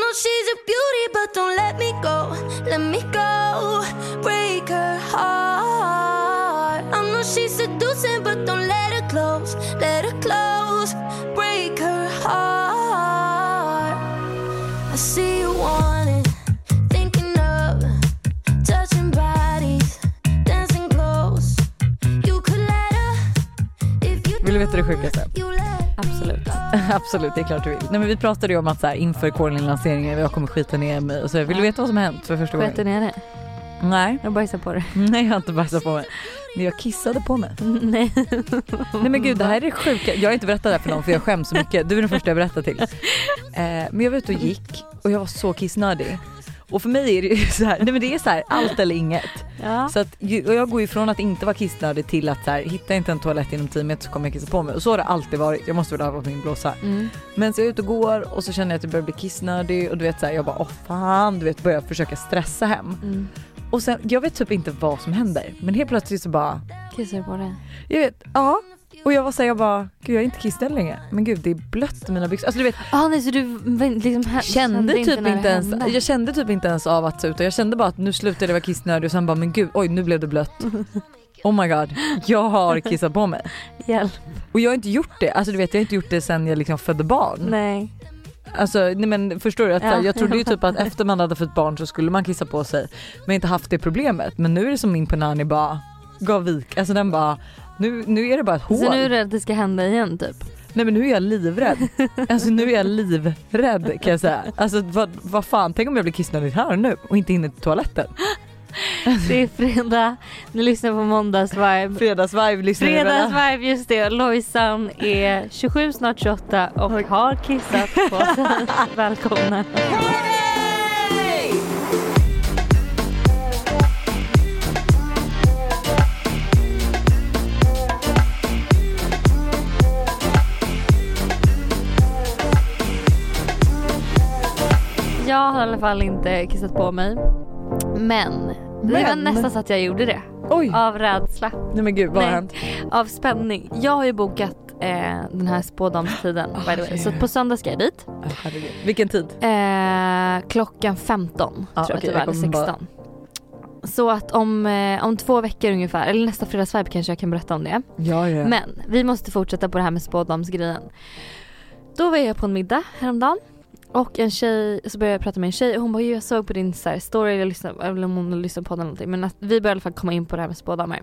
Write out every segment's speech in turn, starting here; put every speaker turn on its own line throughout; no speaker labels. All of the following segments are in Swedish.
know she's a beauty, but don't let me go. Let me go. Break her heart. I know she's seducing, but don't let her close. Let her close. Break her heart. I see you wanting, thinking of touching bodies, dancing close. You could let her if you
Vill du veta det sjukaste?
Absolut.
Absolut, det är klart du vill. Nej men vi pratade ju om att så här, inför Cornelian-lanseringen, jag kommer skita ner mig och så. Vill du veta vad som har hänt för första
Sket du
gången?
ner det?
Nej,
Jag bajsar på det.
nej jag har inte bajsat på mig. Men jag kissade på mig.
Nej.
Nej men gud det här är det sjuka. Jag har inte berättat det här för någon för jag skäms så mycket. Du är den första jag berättar till. Eh, men jag var ute och gick och jag var så kissnödig. Och för mig är det ju så här, nej men det är så här allt eller inget.
Ja.
Så att, och jag går ju från att inte vara kissnödig till att så här, hitta inte en toalett inom 10 meter så kommer jag kissa på mig. Och så har det alltid varit. Jag måste väl ha på min blåsa.
Mm.
Men så är jag ute och går och så känner jag att jag börjar bli kissnödig och du vet så här, jag bara åh fan, du vet börjar försöka stressa hem.
Mm.
Och sen, jag vet typ inte vad som händer men helt plötsligt så bara,
Kissar du på det?
jag vet, ja. Och jag var såhär, jag bara, gud jag är inte kissnödig längre. Men gud det är blött i mina byxor. Alltså du vet,
Ah, nej, så du liksom
kände typ
det
inte ens,
hände?
jag kände typ inte ens av att ta ut. Jag kände bara att nu slutade jag vara kissnödig och sen bara, men gud oj nu blev det blött. Oh my god, jag har kissat på mig.
Hjälp.
Och jag har inte gjort det, alltså du vet jag har inte gjort det sen jag liksom födde barn.
Nej.
Alltså nej men förstår du? Att,
Ja.
jag trodde ju typ att efter man hade fått barn så skulle man kissa på sig men inte haft det problemet. Men nu är det som min punani bara gav vik, alltså den bara nu, nu är det bara ett hål.
Så nu är du rädd att det ska hända igen typ?
Nej men nu är jag livrädd. Alltså nu är jag livrädd kan jag säga. Alltså vad, vad fan, tänk om jag blir kissnödig här nu och inte inne till toaletten.
Det är fredag, ni lyssnar på måndagsvibe.
Fredagsvibe lyssnar ni?
Fredagsvibe, just det. Lojsan är 27, snart 28 och har kissat på sig. Välkomna. Jag har i alla fall inte kissat på mig. Men det var
Men-
nästan så att jag gjorde det.
Oj,
Av rädsla.
nej men gud vad har hänt?
Av spänning. Jag har ju bokat eh, den här spådamstiden by the way. Så på söndag ska jag dit.
Oh. Vilken tid?
Eh, klockan 15
Ja,
tror jag
okej,
tyvärr,
jag
eller
kommer
16. Så att om, eh, om två veckor ungefär, eller nästa fredagsvibe kanske jag kan berätta om det.
Ja, ja.
Men vi måste fortsätta på det här med spådamsgrejen. Då var jag på en middag häromdagen och en tjej, så började jag prata med en tjej och hon bara jag såg på din så story, jag lyssnade, eller om hon lyssnade på den eller någonting men att vi började i alla fall komma in på det här med spådammar.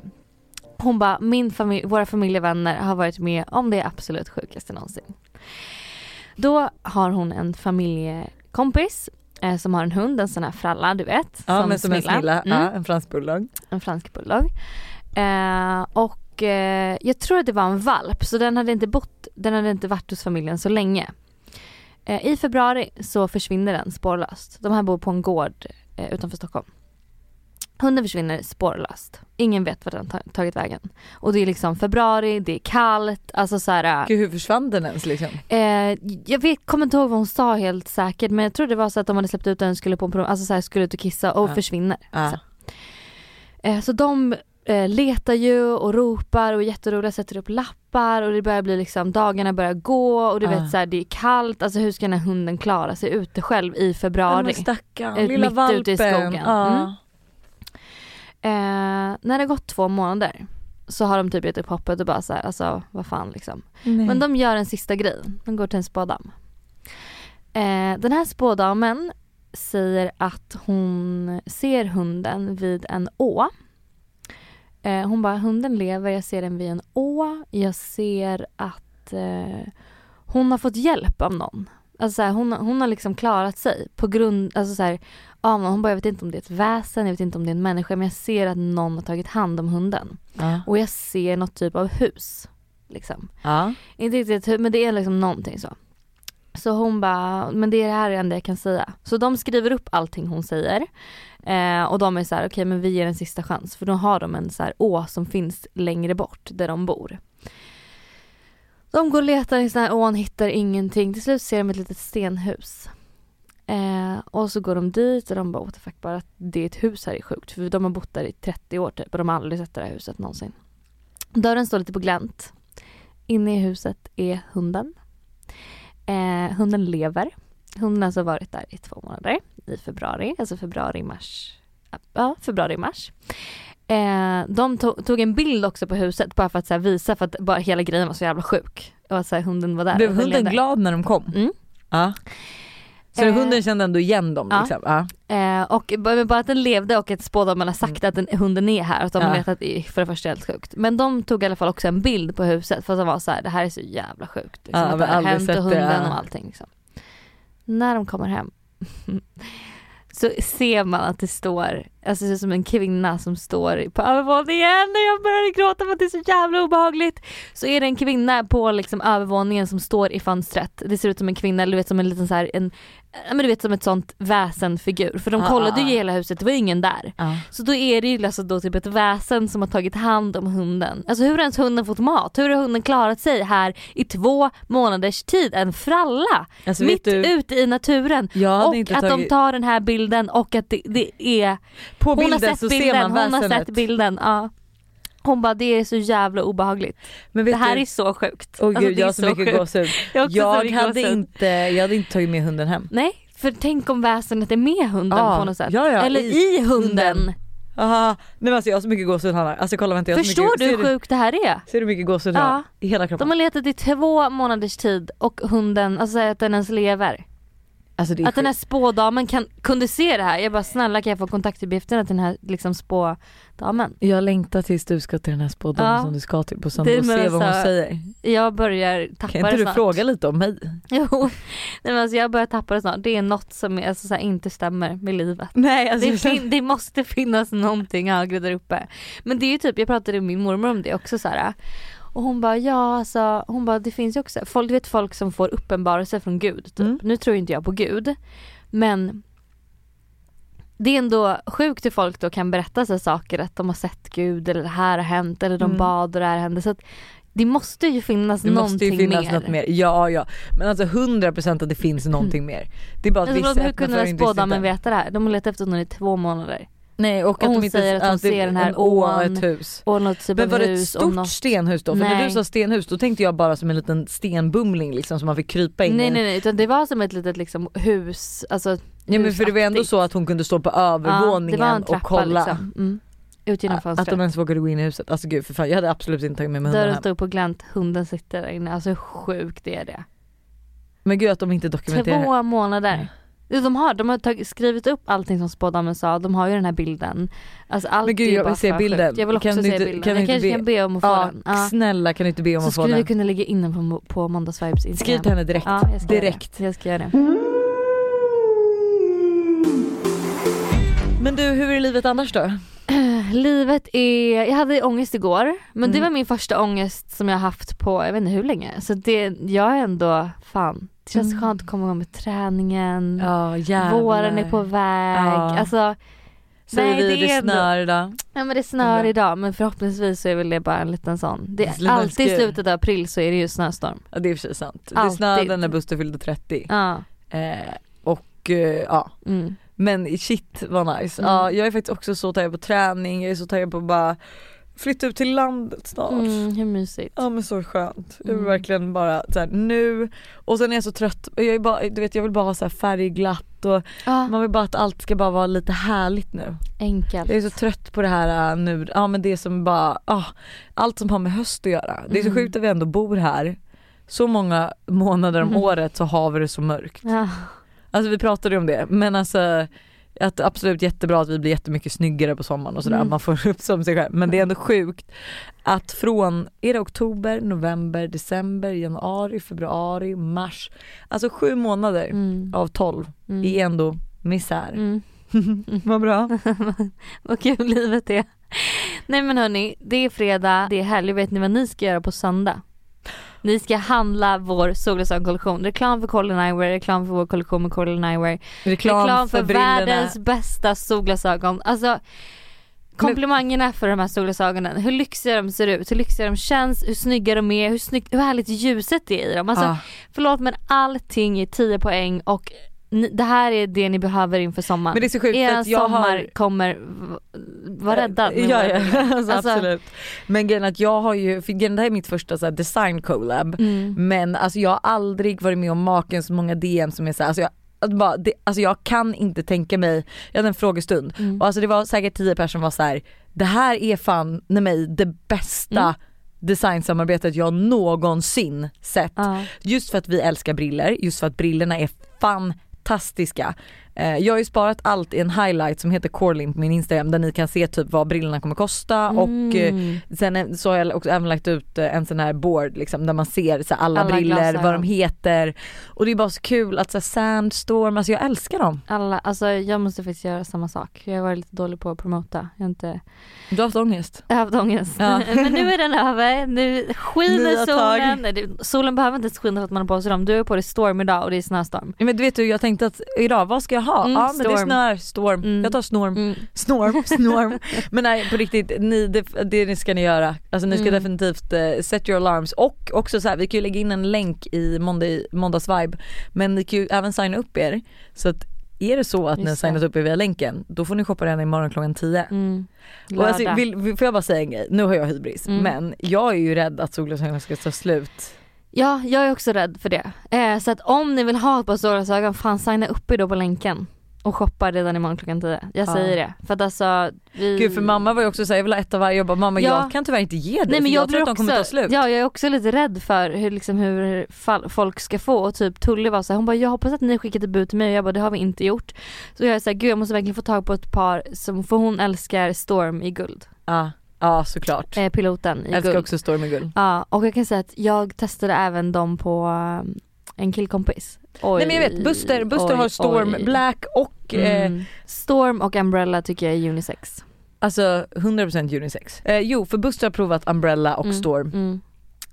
Hon bara, min familj, våra familjevänner har varit med om det absolut sjukaste någonsin. Då har hon en familjekompis eh, som har en hund, en sån här fralla du vet.
ja men som en
Smilla.
snilla,
Mm
ja, en fransk bulldog.
en fransk bulldog. Eh, och eh, jag tror att det var en valp så den hade inte bott, den hade inte varit hos familjen så länge. Eh, I februari så försvinner den spårlöst. De här bor på en gård eh, utanför Stockholm. Hunden försvinner spårlöst. Ingen vet vart den ta- tagit vägen. Och det är liksom februari, det är kallt, alltså så här,
Gud hur försvann den ens liksom?
Eh, jag vet, kommer inte ihåg vad hon sa helt säkert men jag tror det var så att de hade släppt ut den skulle på en prom- alltså så här, skulle ut och kissa och
Ja.
försvinner.
Ja.
Så. Eh, så de eh, letar ju och ropar och är jätteroliga, sätter upp lappar och det börjar bli liksom, dagarna börjar gå och du
Ja.
vet så här, det är kallt, alltså hur ska den här hunden klara sig ute själv i februari?
men stackarn,
Ut-
lilla
mitt
valpen.
ute i skogen.
Ja.
Mm. Eh, när det har gått två månader så har de typ gett upp hoppet och bara så här, alltså vad fan liksom.
Nej.
Men de gör en sista grej. De går till en spådam. Eh, den här spådamen säger att hon ser hunden vid en å. Eh, hon bara, hunden lever, jag ser den vid en å. Jag ser att eh, hon har fått hjälp av någon. Alltså så här, hon, hon har liksom klarat sig på grund, alltså så här, av någon. Hon bara, jag vet inte om det är ett väsen, jag vet inte om det är en människa men jag ser att någon har tagit hand om hunden.
ja.
Och jag ser något typ av hus. Liksom.
Ja.
Inte riktigt hur, men det är liksom någonting så. Så hon bara, men det är det här enda jag kan säga. Så de skriver upp allting hon säger. Eh, och de är så här, okej men vi ger en sista chans. För då har de en så här å som finns längre bort där de bor. De går och letar i den här ån, hittar ingenting. Till slut ser de ett litet stenhus. Eh, och så går de dit och de bara what the fuck, bara att det är ett hus här är sjukt. För de har bott där i 30 år typ och de har aldrig sett det här huset någonsin. Dörren står lite på glänt. Inne i huset är hunden. Eh, hunden lever. Hunden har alltså varit där i två månader i februari, alltså februari, mars. Ja, februari, mars. Eh, de to tog en bild också på huset bara för att här, visa för att bara hela grejen var så jävla sjuk. Och att så här, hunden var där.
Blev hunden
levde.
glad när de kom?
Mm.
Ja. Så
Eh.
hunden kände ändå igen dem
Ja.
liksom? Ja.
Eh, och bara att den levde och att har sagt att den, hunden är här och att de har
Ja.
det är för det första helt sjukt. Men de tog i alla fall också en bild på huset för att de var så här: det här är så jävla sjukt. Liksom,
Ja,
att det har hänt och hunden och allting. Liksom. När de kommer hem så ser man att det står, alltså det är som en kvinna som står på övervåningen och jag började gråta för att det är så jävla obehagligt. Så är det en kvinna på liksom övervåningen som står i fönstret. Det ser ut som en kvinna, eller du vet som en liten så här, en, men du vet som ett sånt väsenfigur. För de
Ah,
kollade
ah,
ju
ah.
hela huset, det var ingen där.
Ja.
Så då är det ju alltså då typ ett väsen som har tagit hand om hunden. Alltså hur har ens hunden fått mat? Hur har hunden klarat sig här i två månaders tid? En fralla!
Alltså,
mitt
du,
ute i naturen. Och att
tagit...
de tar den här bilden och att det, det är...
På
Hon har
bilden
sett
så
bilden,
ser man
hon har sett bilden. Ja. Hon bara det är så jävla obehagligt.
Men
Det här
du,
är så sjukt.
Åh
Alltså,
gud
är
jag har så mycket
sjukt.
gåshud.
Jag, har så
Jag
mycket
hade, inte, jag hade inte tagit med hunden hem.
Nej, för tänk om väsenet är med hunden
Ja,
på något sätt.
ja, ja,
Eller
i
i, hunden.
hunden. Aha. Nej men alltså jag har så mycket gåshud Hanna. Alltså kolla vänta jag har så
Förstår
mycket,
du hur sjukt det här är?
Ser du hur mycket gåshud jag
Ja.
har? I hela kroppen.
De har letat i två månaders tid och hunden, alltså att den ens lever.
Alltså det
Att den här spådamen kan, kunde se det här. Jag bara snälla kan jag få kontaktuppgifterna till den här liksom spådamen?
Jag längtar tills du ska till den här spådamen
Ja.
som du ska till på
Det
söndag och se vad hon säger.
Jag börjar tappa
Kan inte
det
du fråga lite om mig?
Jo, nej men alltså jag börjar tappa det snart. Det är något som är, alltså, så här, inte stämmer med livet.
Nej alltså
Det, fin- det måste finnas någonting högre där uppe. Men det är ju typ, jag pratade med min mormor om det också så här. Och hon bara ja alltså, hon bara det finns ju också, folk, du vet folk som får uppenbarelse från gud typ.
Mm.
Nu tror inte jag på gud. Men det är ändå sjukt hur folk då kan berätta sig saker att de har sett gud eller det här har hänt eller de
Mm.
bad och det här hände. Så att det måste ju finnas
Det måste
någonting
ju finnas
mer.
något mer. Ja ja. Men alltså 100% att det finns någonting mer. Det är bara att
Alltså,
vissa
hur kunde
inte.
veta det här? De har letat efter honom i två månader.
Nej och,
Och
att
hon
de inte,
säger att
är
ser den här ån
ett hus.
Och något typ
Men var det ett stort
något
stenhus då? För när
Nej.
du sa stenhus då tänkte jag bara som en liten stenbumling liksom som man fick krypa in
Nej
i.
nej nej utan det var som ett litet liksom hus, alltså
Ja men för det var ändå så att hon kunde stå på
Ja,
övervåningen
var en
och
trappa
kolla.
liksom. Mm. Ut genom
Att
fönstret.
de ens vågade gå in i huset. Alltså gud för fan jag hade absolut inte tagit med mig hunden
Dörren
hem.
stod på glänt, hunden sitter där inne. Alltså hur sjukt är det?
Men gud att de inte dokumenterar.
Två månader. De har, de har tagit, skrivit upp allting som spådamen sa, de har ju den här bilden. Alltså allt
Men gud, jag vill se bilden.
sjukt. Jag vill också
Kan du
se
inte-
bilden.
kan du
jag kanske
be-
kan be om att få
Ja,
den. Ja.
snälla kan du inte be om
Så
att få
skulle
den?
vi kunna lägga in den på, på Måndagsvibes Instagram.
Skriv till henne direkt.
Ja, jag ska
direkt.
Göra det. Jag ska göra det.
Men du hur är livet annars då?
Livet är, jag hade ångest igår men det
Mm.
var min första ångest som jag haft på jag vet inte hur länge. Så det, jag är ändå, fan, det känns
Mm.
skönt att komma igång med träningen.
Jävlar.
Våren är på väg.
Ja.
Alltså,
Säger
Nej,
vi
det
det,
är
snör idag.
ja men det snör
Bra.
idag men förhoppningsvis så är väl det bara en liten sån. Det
Det
är alltid i slutet av april så är det ju snöstorm.
Ja det är sig sant. Det
Alltid.
snöade när Buster fyllde 30.
Ja.
Eh, och eh, ja.
Mm.
Men shit vad nice.
Mm.
Ja, jag är faktiskt också så taggad på träning, jag är så taggad på att bara flytta ut till landet snart.
Mm, hur mysigt.
Ja men så skönt. Jag vill
Mm.
verkligen bara så här, nu och sen är jag så trött, jag, är bara, du vet, jag vill bara ha så här färgglatt och
Ja,
man vill bara att allt ska bara vara lite härligt nu.
enkelt.
Jag är så trött på det här äh, nu, ja men det som bara, ah, allt som har med höst att göra. Det är så
Mm.
sjukt att vi ändå bor här så många månader om
Mm.
året så har vi det så mörkt.
Ja.
Alltså vi pratade ju om det men alltså att absolut jättebra att vi blir jättemycket snyggare på sommaren och sådär,
Mm.
man får upp som sig själv. Men det är ändå sjukt att från, är det oktober, november, december, januari, februari, mars, alltså sju månader
Mm.
av tolv
Mm.
är ändå misär.
Mm.
Vad bra.
Vad kul livet är. Nej men hörni, det är fredag, det är helg. Vet ni vad ni ska göra på söndag? Ni ska handla vår solglasögonkollektion. Reklam för Colin Eyewear, reklam för vår kollektion med Colin Eyewear.
Reklam,
Reklam för,
för
världens bästa solglasögon. Alltså komplimangerna för de här solglasögonen. Hur lyxiga de ser ut, hur lyxiga de känns, hur snygga de är, hur, snygg, hur härligt ljuset är i dem. Alltså
Ah.
förlåt men allting är 10 poäng och det här är det ni behöver inför sommaren.
Men det är så sjukt
Er
att jag
sommar
har
kommer v- vara räddad. med
Ja, ja alltså,
Alltså-
absolut. Men grejen att jag har ju, för det här är mitt första så här, design collab
Mm.
men alltså jag har aldrig varit med om maken så många DM som är så här, alltså jag att bara, det, alltså jag kan inte tänka mig, jag hade en frågestund
Mm.
och alltså det var säkert tio personer som var så här: det här är fan nej mig det bästa
Mm.
designsamarbetet jag någonsin sett.
Ja.
Just för att vi älskar briller, just för att brillorna är fantastiska. Eh, jag har ju sparat allt i en highlight som heter Corlin på min Instagram där ni kan se typ vad brillorna kommer kosta och eh,
Mm.
Sen så har jag också även lagt ut eh, en sån här board liksom, där man ser så alla,
Alla
briller,
glasögon.
vad de heter och det är bara så kul att så här, Sandstorm, alltså jag älskar dem.
Alla, alltså jag måste faktiskt göra samma sak. Jag har varit lite dålig på att promota. Jag har inte
Du har haft ångest?
jag har haft ångest.
Ja.
Men nu är den över. Nu skiner solen. Nej, Solen behöver inte ens skina för att man har på sig dem. Du är på det storm idag och det är snöstorm.
Men du vet du, jag tänkte att idag, vad ska jag ha?
Mm,
ja men det
storm.
snör, storm,
Mm.
jag tar snorm.
Mm.
Snorm, snorm. Men nej på riktigt, ni, det, det ska ni göra. Alltså ni ska
Mm.
definitivt eh, set your alarms och också så här, vi kan ju lägga in en länk i måndag, måndagsvibe men ni kan ju även signa upp er. Så att är det så att ni har
Just det.
signat upp er via länken då får ni shoppa den imorgon klockan 10.
Mm.
Och alltså,
Lördag.
vill, vill, får jag bara säga en grej, nu har jag hybris
Mm.
men jag är ju rädd att solglasögonen ska ta slut.
Ja, jag är också rädd för det. Eh, så att om ni vill ha ett par solglasögon, fan signa upp er då på länken. Och shoppa redan imorgon klockan 10. Jag
Ja.
säger det. För att alltså vi...
Gud för mamma var ju också såhär, jag vill ha ett av varje, jag bara mamma
Ja.
jag kan tyvärr inte ge dig
Nej men jag,
jag tror att de kommer ta slut.
ja jag är också lite rädd för hur, liksom, hur folk ska få och typ Tully var så här, hon bara jag hoppas att ni skickat ett bud till mig och jag bara det har vi inte gjort. Så jag är såhär gud jag måste verkligen få tag på ett par som, för hon älskar Storm i guld.
Ja, ja såklart.
Eh, piloten i
Jag älskar
guld.
också Storm i guld.
Ja och jag kan säga att jag testade även dem på um, en killkompis. Oj,
Nej men jag vet, Buster, Buster
oj,
har Storm
oj.
Black och eh,
Mm. Storm och Umbrella tycker jag är unisex.
alltså 100% unisex. Eh, jo för Buster har provat Umbrella och
Mm.
Storm
Mm.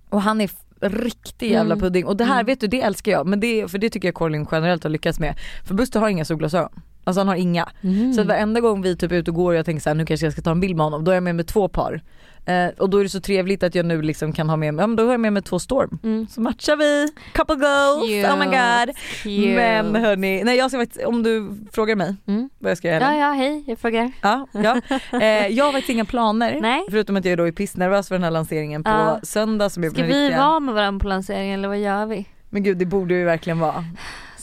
och han är riktig jävla
Mm.
pudding och det här
Mm.
vet du det älskar jag men det, för det tycker jag Colin generellt har lyckats med. För Buster har inga solglasögon. Alltså han har inga.
Mm.
Så att varenda gång vi typ är ute och går och jag tänker såhär nu kanske jag ska ta en bild med honom, då är jag med med två par. Eh, och då är det så trevligt att jag nu liksom kan ha med mig, ja men då har jag med mig två Storm.
Mm.
Så matchar vi, couple goals, oh my god.
Cute.
Men hörni, nej jag ska faktiskt, om du frågar mig
Mm.
vad jag ska göra.
Ja ja hej, jag frågar.
Ja, ja. Eh, jag har faktiskt inga planer.
Nej.
Förutom att jag då är pissnervös för den här lanseringen på
Ja.
söndag som är
Ska vi
riktiga.
vara med varandra på lanseringen eller vad gör vi?
Men gud det borde ju verkligen vara.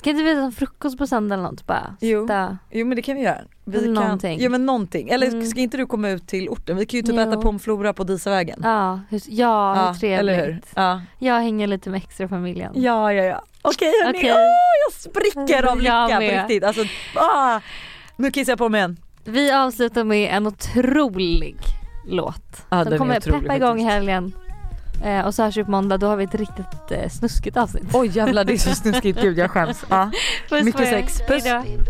Ska inte vi äta frukost på söndag eller något bara?
Jo.
Sitta.
Jo men det kan vi göra. Vi
Eller
kan,
någonting.
Ja men någonting. Eller
Mm.
ska inte du komma ut till orten? Vi kan ju typ
Jo.
äta pommes flora på Disavägen.
Ja, hur, ja, hur trevligt.
eller hur? Ja,
Jag hänger lite med extra familjen.
ja, ja. ja. Okej hörni,
Okej.
Åh, jag spricker av lycka på riktigt. Alltså, ah, nu kissar jag på mig igen.
Vi avslutar med en otrolig låt.
Ja,
Som kommer peppa igång helgen. Eh, och så hörs vi på måndag, då har vi ett riktigt eh, snuskigt avsnitt.
Oj jävlar det är så snuskigt, gud jag skäms. Ja.
Puss
mycket sex. Puss.
Hejdå.